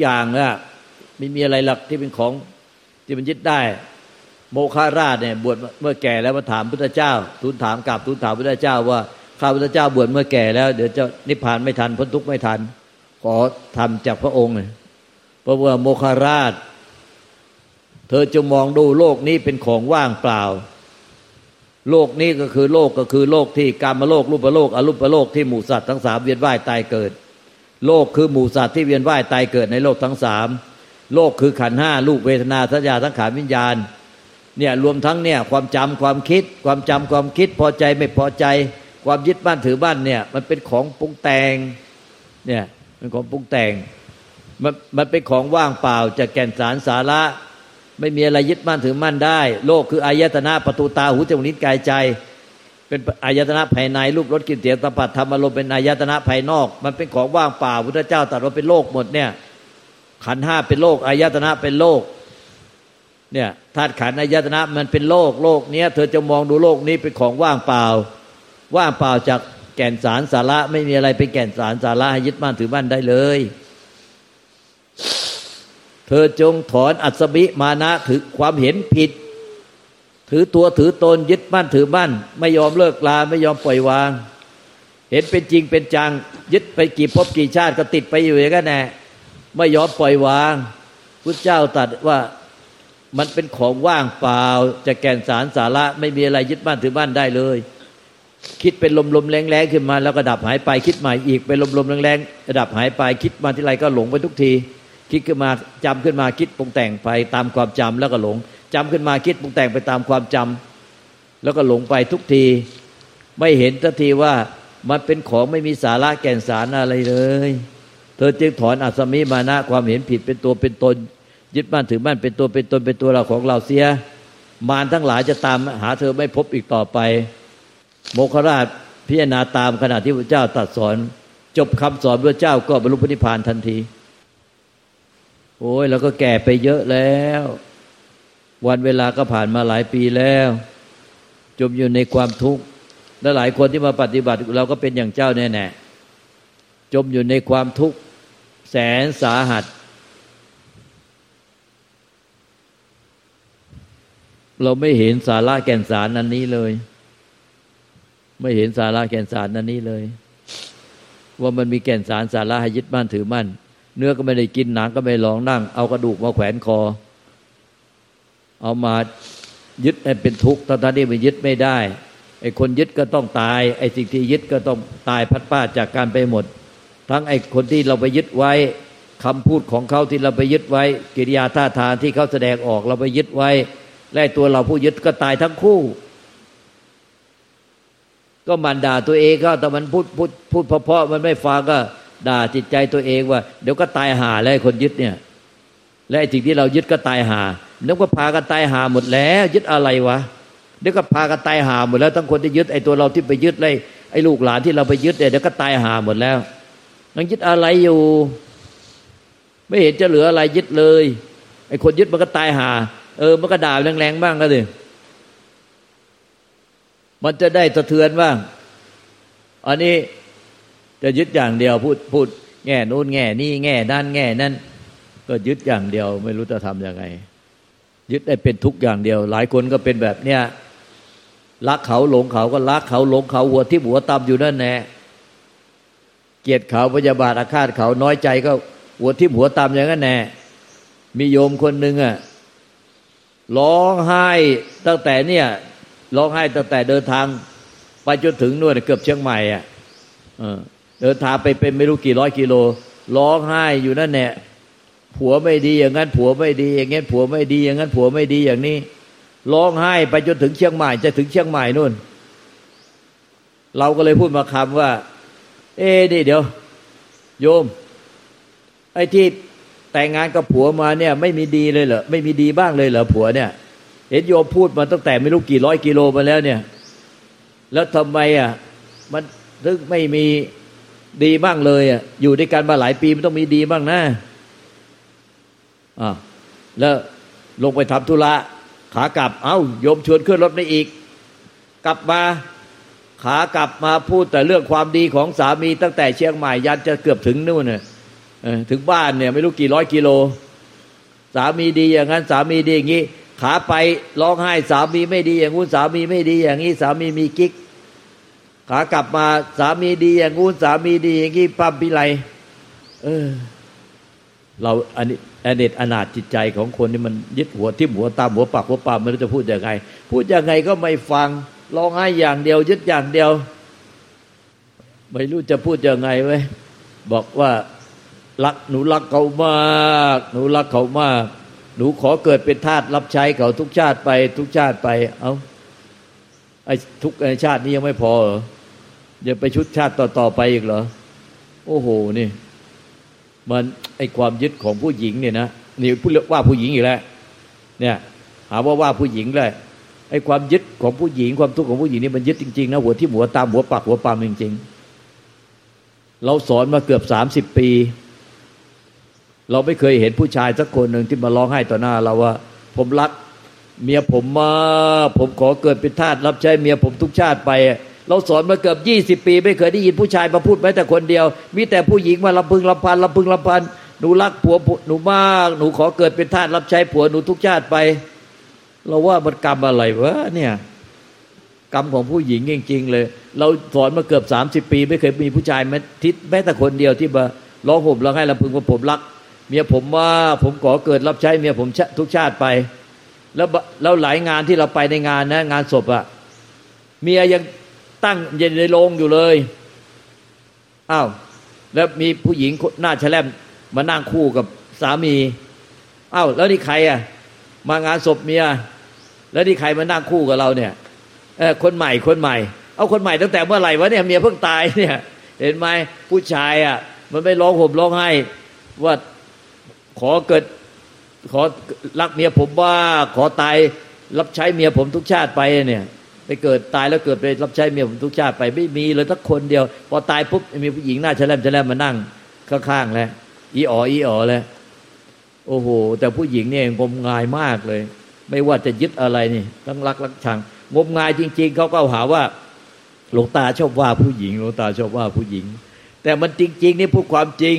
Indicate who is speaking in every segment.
Speaker 1: อย่างอะไม่มีอะไรหลักที่เป็นของที่มันยึดได้ โมคาราชเนี่ยบวชเมื่อแก่แล้วมาถามพุทธเจ้า ทูลถามกลับทูลถามพุทธเจ้า ว่าข้าพุทธเจ้าบวชเมื่อแก่แล้วเดี๋ยวจะนิพพานไม่ทันพ้นทุกข์ไม่ทัน ขอทำจากพระองค์เลยเพราะว่าโมคาราช เธอจะมองดูโลกนี้เป็นของว่างเปล่า โลกนี้ก็คือโลกก็คือโลกที่กามโลกรูปโลกอรูปโลกที่หมู่สัตว์ทั้งสามเวียนว่ายตายเกิด โลกคือหมู่สัตว์ที่เวียนว่ายตายเกิดในโลกทั้งสามโลกคือขันห้าลูกเวทนาสัญญาทั้งขานวิญญาณเนี่ยรวมทั้งเนี่ยความจำความคิด ความจำความคิดพอใจไม่พอใจ ความยึดบ้านถือบ้านเนี่ยมันเป็นของปรุงแต่งเนี่ยเป็นของปรุงแต่งมันมันเป็นของว่างเปล่าจากแก่นสารสาระ ไม่มีอะไรยึดมั่นถือมั่นได้ โลกคืออายตนะประตูตาหูจมูกลิ้นกายใจ เป็นอายตนะภายในรูปรสกลิ่นเสียงสัมผัสธรรมอารมณ์เป็นอายตนะภายนอก มันเป็นของว่างเปล่าพุทธเจ้าตรัสว่าเป็นโลกหมดเนี่ย ขันห้าเป็นโลกอายตนะเป็นโลก เนี่ยธาตุขันอายตนะมันเป็นโลกโลกเนี้ยเธอจะมองดูโลกนี้เป็นของว่างเปล่า ว่างเปล่าจากแก่นสารสาระไม่มีอะไรเป็นแก่นสารสาระให้ยึดมั่นถือมั่นได้เลย เธอจงถอนอัศบิมานะถือความเห็นผิด ถือตัวถือตนยึดมั่นถือมั่น ไม่ยอมเลิกลาไม่ยอมปล่อยวาง เห็นเป็นจริงเป็นจัง ยึดไปกี่ภพกี่ชาติก็ติดไปอยู่อย่างนั้นแน่ไม่ยอมปล่อยวางพุทธเจ้าตรัสว่ามันเป็นของว่างเปล่า จะแก่นสารสาระไม่มีอะไรยึดบ้านถือบ้านได้เลย คิดเป็นลมลมแรงแรงขึ้นมาแล้วก็ดับหายไป คิดใหม่อีกเป็นลมลมแรงแรงดับหายไป คิดมาที่ไรก็หลงไปทุกที คิดขึ้นมาจำขึ้นมาคิดปรุงแต่งไปตามความจำแล้วก็หลง จำขึ้นมาคิดปรุงแต่งไปตามความจำแล้วก็หลงไปทุกที ไม่เห็นทันทีว่ามันเป็นของไม่มีสาระแก่นสารอะไรเลย เธอจึงถอนอัศมิมานะความเห็นผิดเป็นตัวเป็นตน ยึดบ้านถือบ้านเป็นตัวเป็นตนเป็นตัวเราของเราเสีย มารทั้งหลายจะตามหาเธอไม่พบอีกต่อไป โมคราชพิจารณาตามขณะที่พระเจ้าตรัสสอน จบคำสอนพระเจ้าก็บรรลุพระนิพพานทันที โอ้ยเราก็แก่ไปเยอะแล้ว วันเวลาก็ผ่านมาหลายปีแล้ว จมอยู่ในความทุกข์และหลายคนที่มาปฏิบัติเราก็เป็นอย่างเจ้าแน่ๆจมอยู่ในความทุกข์แสนสาหัส เราไม่เห็นสาระแก่นสารนั้นนี้เลย ไม่เห็นสาระแก่นสารนั้นนี้เลย ว่ามันมีแก่นสารสาระให้ยึดมั่นถือมั่น เนื้อก็ไม่ได้กินหนังก็ไม่ลองนั่ง เอากระดูกมาแขวนคอ เอามายึดให้เป็นทุกข์ตอนนี้มันยึดไม่ได้ไอ้คนยึดก็ต้องตาย ไอ้สิ่งที่ยึดก็ต้องตายพัดป้าจากการไปหมด ทั้งไอ้คนที่เราไปยึดไว้คำพูดของเขาที่เราไปยึดไว้ กิริยาท่าทางที่เขาแสดงออกเราไปยึดไว้ และตัวเราผู้ยึดก็ตายทั้งคู่ ก็มันด่าตัวเองก็แต่มันพูดพูดพูดเพราะๆมันไม่ฟังก็ด่าจิตใจตัวเองว่า เดี๋ยวก็ตายหาแล้วคนยึดเนี่ย และไอ้สิ่งที่เรายึดก็ตายหา เดี๋ยวก็พากันตายหาหมดแล้ว ยึดอะไรวะเดี๋ยวก็พากันตายหาหมดแล้วทั้งคนที่ยึดไอ้ตัวเราที่ไปยึดเลยไอ้ลูกหลานที่เราไปยึดเนี่ยเดี๋ยวก็ตายหาหมดแล้วยังยึดอะไรอยู่ ไม่เห็นจะเหลืออะไรยึดเลยไอ้คนยึดมันก็ตายหา เออมันก็ด่าแรงๆบ้างก็สิมันจะได้สะเทือนบ้าง อันนี้จะยึดอย่างเดียวพูดพูดแง่นู้นแง่นี่แง่นั่นแง่นั่นก็ยึดอย่างเดียว ไม่รู้จะทำยังไง ยึดได้เป็นทุกอย่างเดียว หลายคนก็เป็นแบบเนี้ยรักเขาหลงเขาก็รักเขาหลงเขาหัวที่หัวตำอยู่นั่นแน่เกียรติเขาพยาบาทอาฆาตเขาน้อยใจก็หัวทิ่หัวตามอย่างนั้นแน่มีโยมคนหนึ่งอะร้องไห้ตั้งแต่เนี่ยร้องไห้ตั้งแต่เดินทาง ไปจนถึงนู่นเกือบเชียงใหม่อะเดินทางไปเป็นไม่รู้กี่ร้อยกิโลร้องไห้อยู่นั่นแน่ ผัวไม่ดีอย่างนั้น ผัวไม่ดี อย่างงี้ผัวไม่ดีอย่างนั้น ผัวไม่ดีอย่างนี้ร้องไห้ไปจนถึงเชียงใหม่จะถึงเชียงใหม่นู่น เราก็เลยพูดมาคำว่า เอ๊นี่เดี๋ยว โยม ไอ้ที่แต่งงานกับผัวมาเนี่ย ไม่มีดีเลยเหรอไม่มีดีบ้างเลยเหรอผัวเนี่ย เห็นโยมพูดมาตั้งแต่ไม่รู้กี่ร้อยกิโลมาแล้วเนี่ย แล้วทำไมอะ มันถึงไม่มีดีบ้างเลยอะอยู่ด้วยกันมาหลายปีมันต้องมีดีบ้างนะ อ่าแล้วลงไปทำธุระขากลับ เอา้าโยมชวนขึ้นรถไม่อีก กลับมาขากลับมาพูดแต่เรื่องความดีของสามีตั้งแต่เชียงใหม่ยันจะเกือบถึงนู่นน่ะถึงบ้านเนี่ย ไม่รู้กี่ร้อยกิโล สามีดีอย่างนั้น สามีดีอย่างนี้ ขาไปร้องไห้สามีไม่ดีอย่างงู้นสามีไม่ดีอย่างนี้ สามีมีกิ๊ก ขากลับมาสามีดีอย่างงู้นสามีดีอย่างนี้ปั๊มพิไลเออ เราอันนี้อเนตอนาถจิตใจของคนนี่มันยึดหัวทิ่มหัวตามหัวปากหัวปามไม่รู้จะพูดยังไง พูดยังไงก็ไม่ฟังร้องไห้อย่างเดียว ยึดอย่างเดียว ไม่รู้จะพูดยังไงไว้บอกว่ารักหนูรักเขามาก หนูรักเขามาก หนูขอเกิดเป็นทาสรับใช้เขาทุกชาติไป ทุกชาติไป เอา้าไอ้ทุกชาตินี้ยังไม่พอเหรอยังไปชุดชาติต่อๆไปอีกเหรอ โอ้โหนี่ มันไอความยึดของผู้หญิงเนี่ยนะนี่พูดว่าผู้หญิงอีกแล้วเนี่ยหาว่าว่าผู้หญิงเลยไอความยึดของผู้หญิงความทุกข์ของผู้หญิงนี่มันยึดจริงๆนะหัวที่หัวตามหัวปากหัวปามจริง ๆ เราสอนมาเกือบสามสิบปี เราไม่เคยเห็นผู้ชายสักคนหนึ่งที่มาร้องไห้ต่อหน้า เราว่า ผมรัก เมียผมมา ผมขอเกิดเป็นทาสรับใช้เมียผมทุกชาติไป เราสอนมาเกือบยี่สิบปี ไม่เคยได้ยินผู้ชายมาพูดแม้แต่คนเดียว มีแต่ผู้หญิงมาลำพึงลำพันลำพึงลำพันหนูรักผัวหนูมากหนูขอเกิดเป็นทาสรับใช้ผัวหนูทุกชาติไป เราว่ามันกรรมอะไรวะเนี่ยกรรมของผู้หญิงจริง ๆ เลย เราสอนมาเกือบสามสิบปี ไม่เคยมีผู้ชายแม้ทิศแม้แต่คนเดียวที่มาร้องห่มร้องไห้ลำพึงว่าผมรัก เมียผมว่าผมขอเกิดรับใช้เมียผมทุกชาติไป แล้วแล้วหลายงานที่เราไปในงานนะ งานศพอะเมียยัง ตั้งเย็นในโรงอยู่เลยอ้าวแล้วมีผู้หญิงหน้าแฉลมมานั่งคู่กับสามีอ้าวแล้วนี่ใครอะ มางานศพเมียแล้วนี่ใครมานั่งคู่กับเราเนี่ยเออคนใหม่คนใหม่ เอาคนใหม่ตั้งแต่เมื่อไหร่วะเนี่ยเมียเพิ่งตายเนี่ย เห็นไหมผู้ชายอะ มันไม่ร้องห่มร้องไห้ว่าขอเกิดขอรักเมียผมว่าขอตายรับใช้เมียผมทุกชาติไปเนี่ย ไปเกิดตายแล้วเกิดไปรับใช้เมียผมทุกชาติไปไม่มีเลยสักคนเดียว พอตายปุ๊บมีผู้หญิงหน้าแฉลมแฉลมมานั่งข้างๆแล้วอีอ๋ออีอ๋อแล้วโอ้โห แต่ผู้หญิงเนี่ยงมงายมากเลย ไม่ว่าจะยึดอะไรนี่ทั้งรักรักชังงมงายจริง ๆเขาก็หาว่าหลวงตาชอบว่าผู้หญิงหลวงตาชอบว่าผู้หญิง แต่มันจริง ๆ นี่พูดความจริง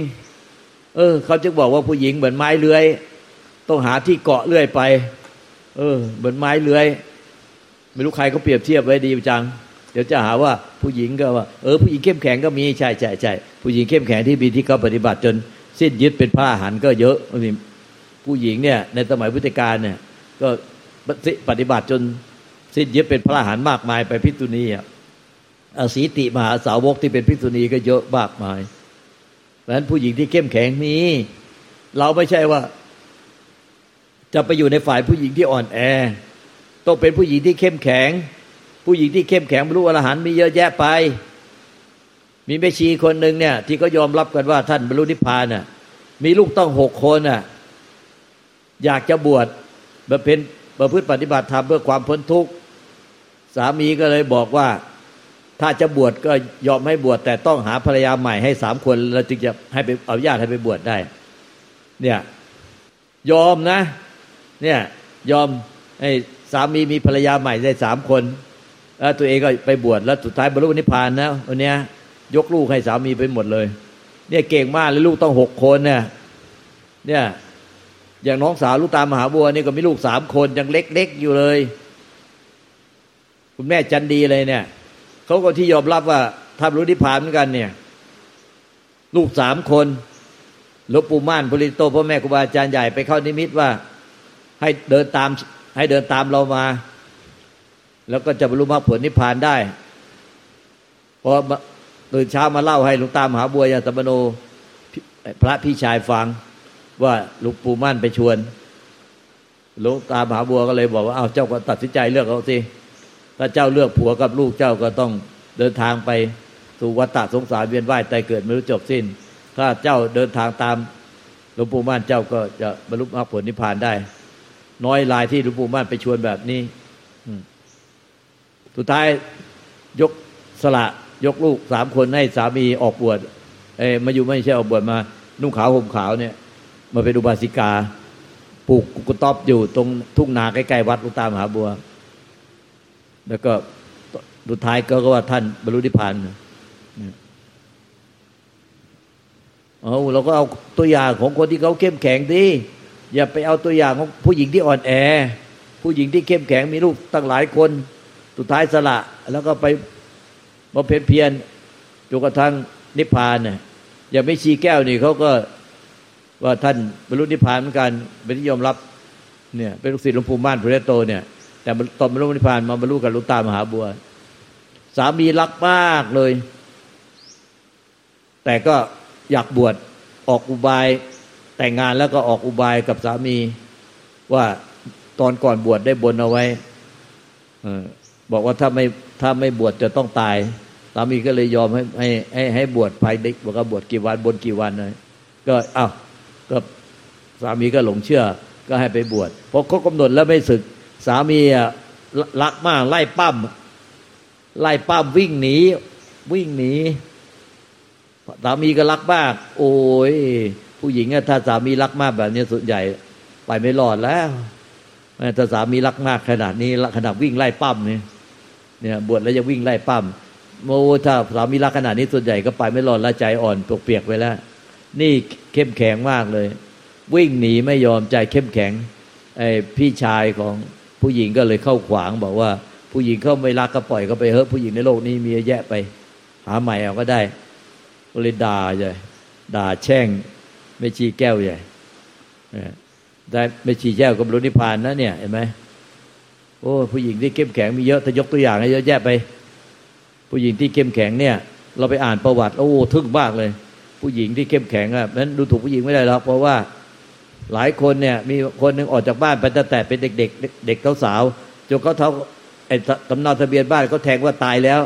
Speaker 1: เออเขาจึงบอกว่าผู้หญิงเหมือนไม้เลื้อย ต้องหาที่เกาะเลื่อยไป เออ เหมือนไม้เลื้อย ไม่รู้ใครเขาเปรียบเทียบไว้ดีจัง เดี๋ยวจะหาว่าผู้หญิงก็ว่า เออผู้หญิงเข้มแข็งก็มีใช่ใช่ใช่ผู้หญิงเข้มแข็งที่มีที่เขาปฏิบัติจน สิ้นยึดเป็นผ้าหันก็เยอะผู้หญิงเนี่ยในสมัยพุทธกาลเนี่ย ก็ปฏิบัติจนสิ้นยึดเป็นพระหันมากมายไปพิจุนีอะสีติมหาสาวกที่เป็นพิจุนีก็เยอะมากมายเพราะฉะนั้นผู้หญิงที่เข้มแข็งมีเราไม่ใช่ว่า จะไปอยู่ในฝ่ายผู้หญิงที่อ่อนแอ ต้องเป็นผู้หญิงที่เข้มแข็ง ผู้หญิงที่เข้มแข็งบรรลุอรหันต์มีเยอะแยะไป มีแม่ชีคนหนึ่งเนี่ย ที่เขายอมรับกันว่าท่านบรรลุนิพพานน่ะมีลูกต้องหกคนน่ะอยากจะบวชมาเป็นประพฤติปฏิบัติธรรมเพื่อความพ้นทุกข์สามีก็เลยบอกว่า ถ้าจะบวชก็ยอมให้บวชแต่ต้องหาภรรยาใหม่ให้สามคนแล้วจึงจะให้ไปเอาญาตให้ไปบวชได้ เนี่ย ยอมนะ เนี่ย ยอมให้ สามีมีภรรยาใหม่ได้สามคนแล้วตัวเองก็ไปบวชแล้วสุดท้ายบรรลุนิพพานนะวันนี้ยกลูกให้สามีไปหมดเลย เนี่ยเก่งมากเลยลูกต้องหกคนเนี่ยเนี่ยอย่างน้องสาวลูกตามหาบัวนี่ก็มีลูกสามคนยังเล็กๆอยู่เลย คุณแม่จันดีเลยเนี่ยเขาก็ที่ยอมรับว่าทำรู้นิพพานเหมือนกันเนี่ย ลูกสามคนหลวงปู่ม่านพลิโตพ่อแม่ครูบาอาจารย์ใหญ่ไปเข้านิมิตว่า ให้เดินตาม ให้เดินตามเรามา แล้วก็จะบรรลุมรรคผลนิพพานได้พอตื่นเช้ามาเล่าให้หลวงตามหาบัวยาตมโนพระพี่ชายฟังว่าหลวงปู่มั่นไปชวนหลวงตามหาบัวก็เลยบอกว่าเอาเจ้าก็ตัดสินใจเลือกเอาสิถ้าเจ้าเลือกผัวกับลูกเจ้าก็ต้องเดินทางไปสู่วัฏฏะสงสารเวียนว่ายตายเกิดไม่รู้จบสิ้น ถ้าเจ้าเดินทางตามหลวงปู่มั่นเจ้าก็จะบรรลุมรรคผลนิพพานได้ น้อยลายที่หลวงปู่มั่นไปชวนแบบนี้สุดท้ายยกสละยกลูกสามคนให้สามีออกบวชเอมาอยู่ไม่ใช่ออกบวชมา นุ่งขาวห่มขาวเนี่ย มาเป็นอุบาสิกาปลูกกุตอบอยู่ตรงทุ่งนาใกล้ๆวัดลุงตามหาบัว แล้วก็สุดท้ายก็ว่าท่านบรรลุนิพพานเอาเราก็เอาตัวอย่างของคนที่เขาเข้มแข็งดิ อย่าไปเอาตัวอย่างของผู้หญิงที่อ่อนแอ ผู้หญิงที่เข้มแข็งมีลูกตั้งหลายคน สุดท้ายสละ แล้วก็ไปมาเพียนเพียนจนกระทั่งนิพพานเนี่ยอย่างไม่ชีแก้วนี่เขาก็ว่าท่านบรรลุนิพพานเหมือนกันเป็นที่ยอมรับเนี่ยเป็นลูกศิษย์หลวงปู่ม่านพระโตเนี่ย แต่ตอนบรรลุนิพพานมาบรรลุกับลุงตามหาบัว สามีรักมากเลย แต่ก็อยากบวชออกอุบาย แต่งงานแล้วก็ออกอุบายกับสามีว่าตอนก่อนบวชได้บนเอาไว้บอกว่าถ้าไม่ถ้าไม่บวชจะต้องตาย สามีก็เลยยอมให้ให้ให้ให้บวชภายเด็กบอกว่าบวชกี่วันบนกี่วันเลยก็อ้าวก็สามีก็หลงเชื่อ ก็ให้ไปบวชพอเขากำหนดแล้วไม่ศึก สามีอะรักมากไล่ปั้มไล่ปั้มวิ่งหนี วิ่งหนีสามีก็รักมาก โอ้ย ผู้หญิงถ้าสามีรักมากแบบนี้ส่วนใหญ่ไปไม่รอดแล้วถ้าสามีรักมากขนาดนี้ขนาดวิ่งไล่ปั้มเนี่ยเนี่ยบวชแล้วจะวิ่งไล่ปั้มโมถ้าสามีรักขนาดนี้ส่วนใหญ่ก็ไปไม่รอดละใจอ่อนปกเปียกไปแล้ว นี่เข้มแข็งมากเลย วิ่งหนีไม่ยอมใจเข้มแข็งไอ้พี่ชายของผู้หญิงก็เลยเข้าขวางบอกว่า ผู้หญิงเขาไม่รักก็ปล่อยเขาไปเฮ้ผู้หญิงในโลกนี้มีเยอะแยะไป หาใหม่เอาก็ได้ก็เลยด่าใหญ่ด่าแช่ง ไม่ชีแก้วใหญ่ได้ไม่ชีแก้วกับรุนิพานนะเนี่ยเห็นไหมโอ้ผู้หญิงที่เข้มแข็งมีเยอะถ้ายกตัวอย่างให้เยอะแยะไป ผู้หญิงที่เข้มแข็งเนี่ย เราไปอ่านประวัติ โอ้ทึ่งมากเลย ผู้หญิงที่เข้มแข็งอะนั้นดูถูกผู้หญิงไม่ได้หรอกเพราะว่าหลายคนเนี่ย มีคนหนึ่งออกจากบ้านไปตั้งแต่เป็นเด็กเด็กเด็กสาวจนเขาเท่าไอ้ตำนาทะเบียนบ้านเขาแทงว่าตายแล้ว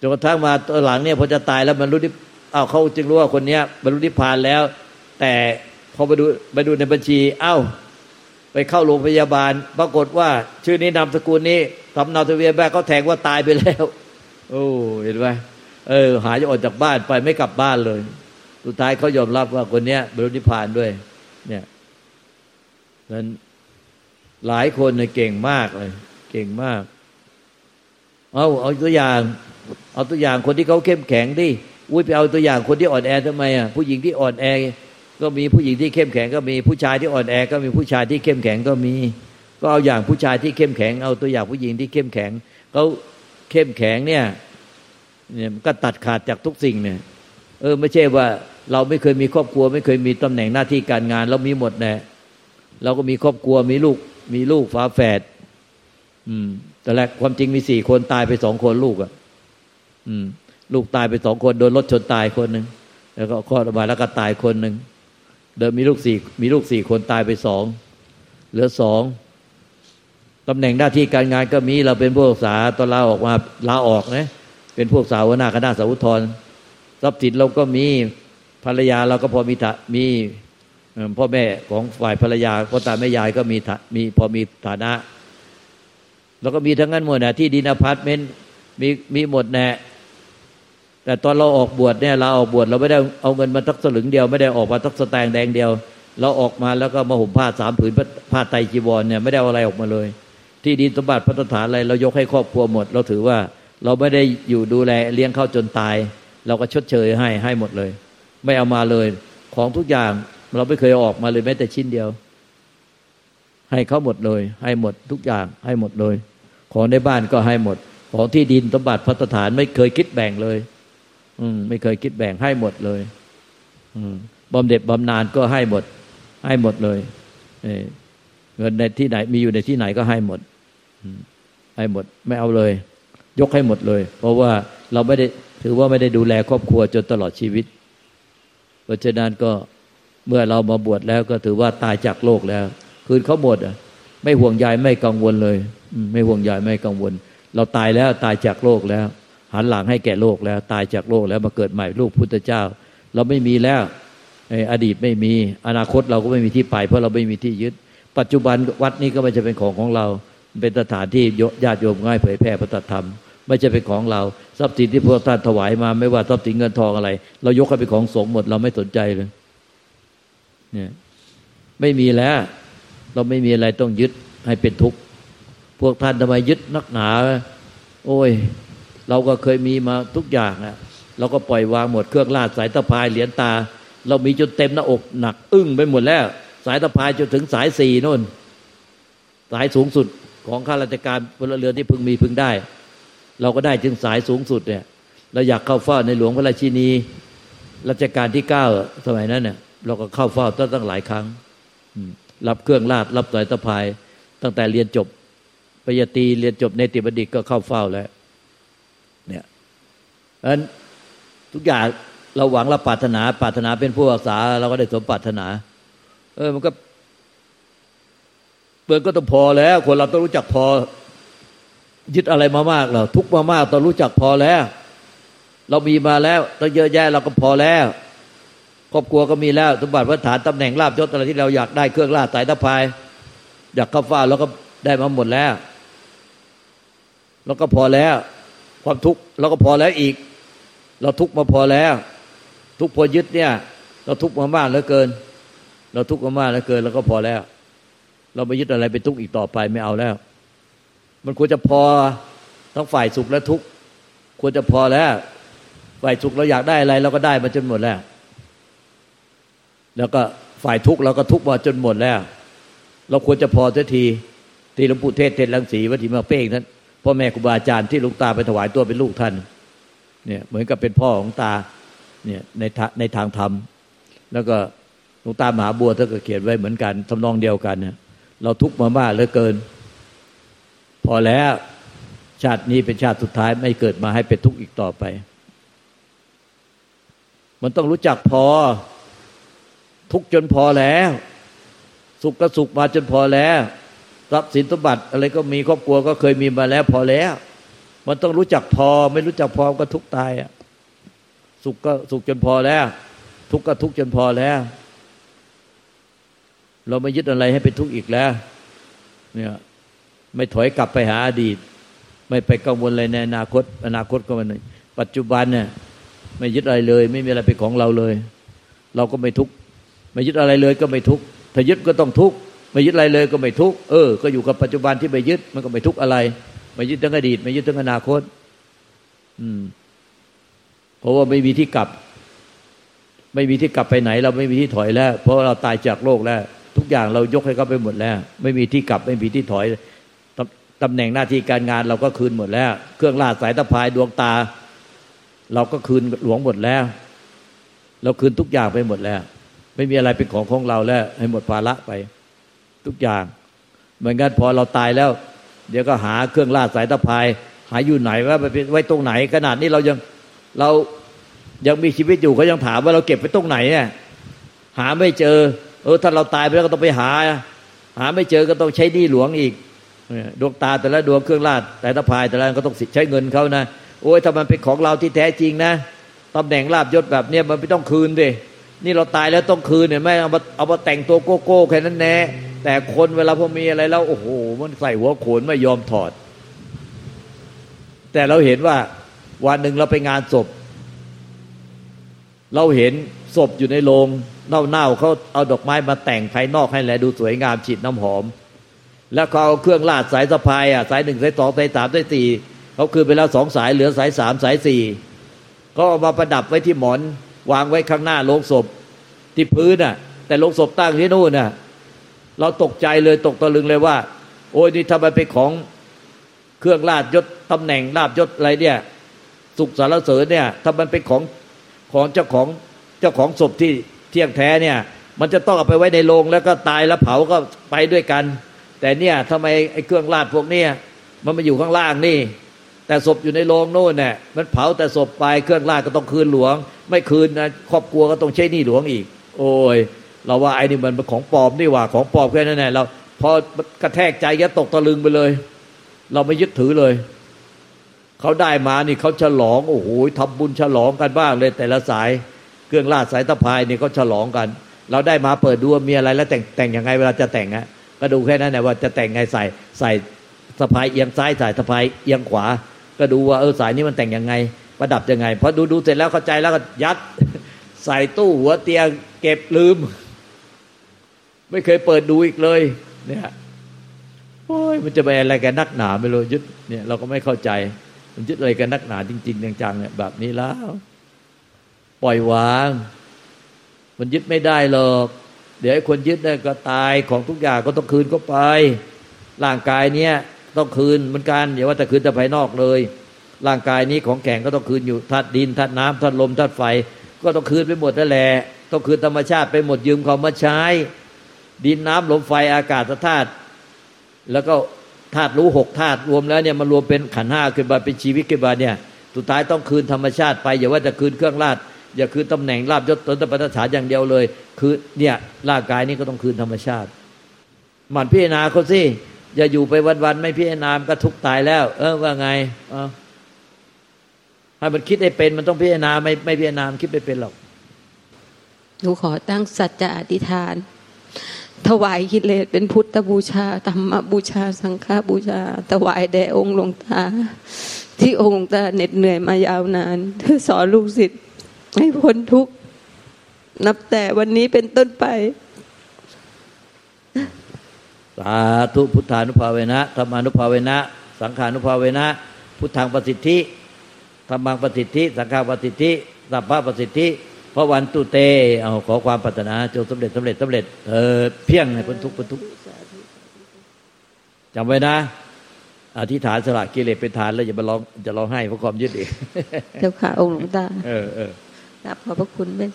Speaker 1: จนกระทั่งมาตัวหลังเนี่ยพอจะตายแล้วมันรู้ที่ อ้าวเขาจึงรู้ว่าคนเนี้ยบรรลุนิพพานแล้ว แต่พอไปดูไปดูในบัญชีอ้าวไปเข้าโรงพยาบาล ปรากฏว่าชื่อนี้นามสกุลนี้ทำนาทะเบียนบ้านเขาแทงว่าตายไปแล้ว โอ้เห็นไหมเออ หายออกจากบ้านไปไม่กลับบ้านเลย สุดท้ายเขายอมรับว่าคนเนี้ยบรรลุนิพพานด้วย เนี่ยนั้นหลายคนเนี่ยเก่งมากเลย เก่งมาก เอาเอาตัวอย่าง เอาตัวอย่างคนที่เขาเข้มแข็งดิ อุ้ยไปเอาตัวอย่างคนที่อ่อนแอทำไมอะผู้หญิงที่อ่อนแอ ก็มีผู้หญิงที่เข้มแข็งก็มีผู้ชายที่อ่อนแอ ก็มีผู้ชายที่เข้มแข็งก็มี ก็เอาอย่างผู้ชายที่เข้มแข็ง เอาตัวอย่างผู้หญิงที่เข้มแข็งเขาเข้มแข็งเนี่ยเนี่ยก็ตัดขาดจากทุกสิ่งเนี่ยเออไม่ใช่ว่าเราไม่เคยมีครอบครัว ไม่เคยมีตำแหน่งหน้าที่การงาน เรามีหมดแน่เราก็มีครอบครัวมีลูก มีลูกฝาแฝดอืม แต่แรกความจริงมีสี่คนตายไปสองคนลูกอะ อืม ลูกตายไปสองคนโดนรถชนตายคนหนึ่งแล้วก็คลอดออกมาแล้วก็ตายคนหนึ่งเดิมมีลูกสี่มีลูกสี่คนตายไปสองเหลือสองตำแหน่งหน้าที่การงานก็มีเราเป็นพวกสาตอนลาออกมาลาออกนะเป็นพวกสาวนาคณะสาวุทรทรัพย์สินเราก็มีภรรยาเราก็พอมีมีพ่อแม่ของฝ่ายภรรยาพ่อตาแม่ยายก็มีมีพอมีฐานะ แล้วก็มีทั้งนั้นหมดนะที่ดินอพาร์ตเมนต์มีมีหมดแน่ แต่ตอนเราออกบวชเนี่ยเราออกบวชเราไม่ได้เอาเงินมาสักสลึงเดียวไม่ได้ออกมาสักสตางค์แดงเดียว เราออกมาแล้วก็มาห่มผ้าสามผืนผ้าไตจีวรเนี่ยไม่ได้เอาอะไรออกมาเลย ที่ดินสมบัติพัสถานอะไรเรายกให้ครอบครัวหมด เราถือว่าเราไม่ได้อยู่ดูแลเลี้ยงเข้าจนตาย เราก็ชดเชยให้ให้หมดเลย ไม่เอามาเลยของทุกอย่างเราไม่เคยออกมาเลยแม้แต่ชิ้นเดียว ให้เขาหมดเลย ให้หมดทุกอย่างให้หมดเลย ของในบ้านก็ให้หมด ของที่ดินสมบัติพัฒฐานไม่เคยคิดแบ่งเลย อืม ไม่เคยคิดแบ่งให้หมดเลย อืมบำเหน็จบำนาญก็ให้หมด ให้หมดเลยเงินในที่ไหนมีอยู่ในที่ไหนก็ให้หมดให้หมด ไม่เอาเลย ยกให้หมดเลย เพราะว่าเราไม่ได้ถือว่าไม่ได้ดูแลครอบครัวจนตลอดชีวิต เพราะฉะนั้นก็เมื่อเรามาบวชแล้วก็ถือว่าตายจากโลกแล้ว คืนเขาหมดอะ ไม่ห่วงใยไม่กังวลเลย ไม่ห่วงใยไม่กังวล เราตายแล้วตายจากโลกแล้ว หันหลังให้แก่โลกแล้ว ตายจากโลกแล้วมาเกิดใหม่ลูกพุทธเจ้า เราไม่มีแล้วอดีตไม่มีอนาคตเราก็ไม่มีที่ไป เพราะเราไม่มีที่ยึด ปัจจุบันวัดนี้ก็ไม่ใช่เป็นของของเรา เป็นสถานที่ญาติโยมง่ายเผยแพร่พระธรรม ไม่ใช่เป็นของเราทรัพย์สินที่พระท่านถวายมา ไม่ว่าทรัพย์สินเงินทองอะไร เรายกให้เป็นของสงฆ์หมด เราไม่สนใจเลยเนี่ยไม่มีแล้ว เราไม่มีอะไรต้องยึดให้เป็นทุกข์พวกท่านทำไมยึดนักหนา โอ้ย เราก็เคยมีมาทุกอย่างอะเราก็ปล่อยวางหมดเครื่องลาดสายตะพายเหรียญตา เรามีจนเต็มหน้าอกหนัก อึ้งไปหมดแล้ว สายตะพายจนถึงสายสี่นู่น สายสูงสุดของข้าราชการพลเรือนที่พึงมีพึงได้ เราก็ได้จึงสายสูงสุดเนี่ย เราอยากเข้าเฝ้าในหลวงพระราชินีรัชกาลที่เก้าสมัยนั้นเนี่ยเราก็เข้าเฝ้าตั้งตั้งหลายครั้งรับเครื่องราชรับสายตะพาย ตั้งแต่เรียนจบปริญญาตรีเรียนจบในติบัณฑิตก็เข้าเฝ้าแล้ว เนี่ยเพราะนั้นทุกอย่างเราหวังเราปรารถนา ปรารถนาเป็นผู้รักษา เราก็ได้สมปรารถนา เออ มันก็เปิดก็ต้องพอแล้ว คนเราต้องรู้จักพอ ยึดอะไรมามากเราทุกมามากต้องรู้จักพอแล้ว เรามีมาแล้วต้องเยอะแยะเราก็พอแล้วครอบครัวก็มีแล้วสมบัติวัฒฐานตำแหน่งลาบยศอะไรที่เราอยากได้เครื่องลาดสายตะพายอยากข้าฟ้าเราก็ได้มาหมดแล้วเราก็พอแล้ว ความทุกข์เราก็พอแล้วอีก เราทุกข์มาพอแล้ว ทุกข์พอยึดเนี่ย เราทุกข์มามากเหลือเกิน เราทุกข์มามากเหลือเกินเราก็พอแล้ว เราไม่ยึดอะไรไปทุกข์อีกต่อไปไม่เอาแล้ว มันควรจะพอทั้งฝ่ายสุขและทุกข์ควรจะพอแล้ว ฝ่ายสุขเราอยากได้อะไรเราก็ได้มาจนหมดแล้ว แล้วก็ฝ่ายทุกข์เราก็ทุกข์มาจนหมดแล้ว เราควรจะพอเสักทีที่หลวงปู่เทศเทศลังสีวัดถิมาเป้งท่าน พ่อแม่ครูบาอาจารย์ที่ลุงตาไปถวายตัวเป็นลูกท่านเนี่ยเหมือนกับเป็นพ่อของตาเนี่ยในในทางธรรม แล้วก็ลุงตามหาบัวท่านก็เขียนไว้เหมือนกันทำนองเดียวกันเนี่ยเราทุกข์มามากเหลือเกิน พอแล้วชาตินี้เป็นชาติสุดท้ายไม่เกิดมาให้เป็นทุกข์อีกต่อไป มันต้องรู้จักพอ ทุกจนพอแล้ว สุขก็สุขมาจนพอแล้ว ทรัพย์สินสมบัติอะไรก็มีครอบครัวก็เคยมีมาแล้วพอแล้ว มันต้องรู้จักพอไม่รู้จักพอก็ทุกตายอะสุขก็สุขจนพอแล้ว ทุกข์ก็ทุกข์จนพอแล้ว เราไม่ยึดอะไรให้เป็นทุกข์อีกแล้ว เนี่ยไม่ถอยกลับไปหาอดีต ไม่ไปกังวลอะไรในอนาคต อนาคตก็มันปัจจุบันเนี่ยไม่ยึดอะไรเลย ไม่มีอะไรเป็นของเราเลย เราก็ไม่ทุกข์ไม่ยึดอะไรเลยก็ไม่ทุกข์ถ้ายึดก็ต้องทุกข์ ไม่ยึดอะไรเลยก็ไม่ทุกข์เออ ก็อยู่กับปัจจุบันที่ไม่ยึดมันก็ไม่ทุกข์อะไร ไม่ยึดทั้งอดีต ไม่ยึดทั้งอนาคต อืม เพราะว่าไม่มีที่กลับ ไม่มีที่กลับไปไหน เราไม่มีที่ถอยแล้ว เพราะเราตายจากโลกแล้ว ทุกอย่างเรายกให้เขาไปหมดแล้ว ไม่มีที่กลับ ไม่มีที่ถอยตำแหน่งหน้าที่การงานเราก็คืนหมดแล้ว เครื่องลาดสายตะพายดวงตา เราก็คืนหลวงหมดแล้ว เราคืนทุกอย่างไปหมดแล้ว ไม่มีอะไรเป็นของของเราแล้ว ให้หมดภาระไป ทุกอย่าง เหมือนกันพอเราตายแล้ว เดี๋ยวก็หาเครื่องลาดสายตะพาย หาอยู่ไหนว่าไปไว้ตรงไหน ขนาดนี้เรายังเรายังมีชีวิตอยู่เขายังถามว่าเราเก็บไปตรงไหนเนี่ยหาไม่เจอ เออถ้าเราตายไปแล้วก็ต้องไปหา หาไม่เจอก็ต้องใช้ดีหลวงอีกดวงตาแต่ละดวงเครื่องลาดสายตะพายแต่ละก็ต้องใช้เงินเขานะโอ้ยถ้ามันเป็นของเราที่แท้จริงนะตำแหน่งลาบยศแบบเนี้ยมันไม่ต้องคืนดิ นี่เราตายแล้วต้องคืนเนี่ยไม่เอามาเอามาแต่งตัวโกโก้แค่นั้นแน่แต่คนเวลาพอมีอะไรแล้ว โอ้โห มันใส่หัวโขนไม่ยอมถอด แต่เราเห็นว่าวันหนึ่งเราไปงานศพ เราเห็นศพอยู่ในโรงเน่าๆเขาเอาดอกไม้มาแต่งภายนอกให้แลดูสวยงามฉีดน้ำหอม แล้วเขาเอาเครื่องลาดสายสะพายอะสายหนึ่งสายสองสายสามสายสี่เขาคืนไปแล้วสองสายเหลือสายสามสายสี่ก็เอามาประดับไว้ที่หมอน วางไว้ข้างหน้าโลงศพที่พื้นน่ะ แต่โลงศพตั้งที่นู่นน่ะ เราตกใจเลยตกตะลึงเลยว่า โอ้ยนี่ทำไมเป็นของเครื่องลาดยศตำแหน่งลาบยศอะไรเนี่ย สุขสารเสริญเนี่ยถ้ามันเป็นของของเจ้าของเจ้าของศพที่เที่ยงแท้เนี่ย มันจะต้องเอาไปไว้ในโรงแล้วก็ตายแล้วเผาก็ไปด้วยกัน แต่เนี่ยทำไมไอ้เครื่องลาดพวกเนี้ยมันมาอยู่ข้างล่างนี่ แต่ศพอยู่ในโรงโน่นเนี่ยมันเผาแต่ศพไปเครื่องราชก็ต้องคืนหลวง ไม่คืนนะครอบครัวก็ต้องใช้หนี้หลวงอีก โอ้ย เราว่าไอ้นี่มันเป็นของปลอมนี่ว่าของปลอมแค่นั้นแหละเราพอกระแทกใจแกตกตะลึงไปเลย เราไม่ยึดถือเลยเขาได้มานี่เขาฉลองโอ้โหทำบุญฉลองกันบ้างเลยแต่ละสายเครื่องราชสายตะพายนี่เขาฉลองกัน เราได้มาเปิดดูมีอะไรแล้วแต่งแต่งยังไงเวลาจะแต่งอะก็ดูแค่นั้นแหละว่าจะแต่งไงใส่ใส่สะพายเอียงซ้ายใส่สะพายเอียงขวา ก็ดูว่าเออสายนี้มันแต่งยังไง ประดับยังไงพอดูดูเสร็จแล้วเข้าใจแล้วก็ยัด ใส่ตู้หัวเตียงเก็บลืม ไม่เคยเปิดดูอีกเลย เนี่ยโอ้ยมันจะไปอะไรกันนักหนาไม่รู้ยึดเนี่ยเราก็ไม่เข้าใจ มันยึดอะไรกันนักหนาจริง ๆ จังๆเนี่ยแบบนี้แล้ว ปล่อยวาง มันยึดไม่ได้หรอกเดี๋ยวไอ้คนยึดได้ก็ตายของทุกอย่างก็ต้องคืนก็ไป ร่างกายเนี้ย ต้องคืนเหมือนกันอย่าว่าแต่คืนแต่ภายนอกเลย ร่างกายนี้ของแข็งก็ต้องคืนอยู่ธาตุดินธาตุน้ำธาตุลมธาตุไฟ ก็ต้องคืนไปหมดนั่นแหละต้องคืนธรรมชาติไปหมดยืมเขามาใช้ ดินน้ำลมไฟอากาศธาตุแล้วก็ธาตุรู้หกธาตุรวมแล้วเนี่ยมารวมเป็นขันห้าขึ้นมาเป็นชีวิตขึ้นมาเนี่ยสุดท้ายต้องคืนธรรมชาติไปอย่าว่าจะคืนเครื่องราชอย่าคืนตำแหน่งลาบยศตนตปัฏฐานอย่างเดียวเลย คือเนี่ยร่างกายนี้ก็ต้องคืนธรรมชาติหมั่นพิจารณาเขาสิ อย่าอยู่ไปวันๆไม่พิจารณามก็ทุกตายแล้ว เออว่าไงเออให้มันคิดได้เป็นมันต้องพิจารณาไม่ไม่พิจารณามคิดไม่เป็นหรอก
Speaker 2: หนูขอตั้งสัจจะอธิษฐาน ถวายกิเลสเป็นพุทธบูชาธรรมบูชาสังฆบูชา ถวายแด่องค์หลวงตา ที่องค์ตาเหน็ดเหนื่อยมายาวนานเพื่อสอนลูกศิษย์ให้พ้นทุกข์นับแต่วันนี้เป็นต้นไป
Speaker 1: สาธุพุทธานุภาเวนะธรรมานุภาเวนะ สังขานุภาเวนะ พุทธังประสิทธิธรรมังประสิทธิ สังฆาประสิทธิสัพพะประสิทธิพระวันตุเตเอาขอความปรารถนาจงสำเร็จสำเร็จสำเร็จเออเพียงให้พ้นทุกข์พ้นทุกข์จำไว้นะ อธิษฐานสละกิเลสเป็นทานแล้วอย่ามาร้องจะร้องไห้เพราะความยึดอีก
Speaker 2: เจ้าค่ะองค์หลวงตา
Speaker 1: เออเออ
Speaker 2: กราบขอบพระคุณเป็น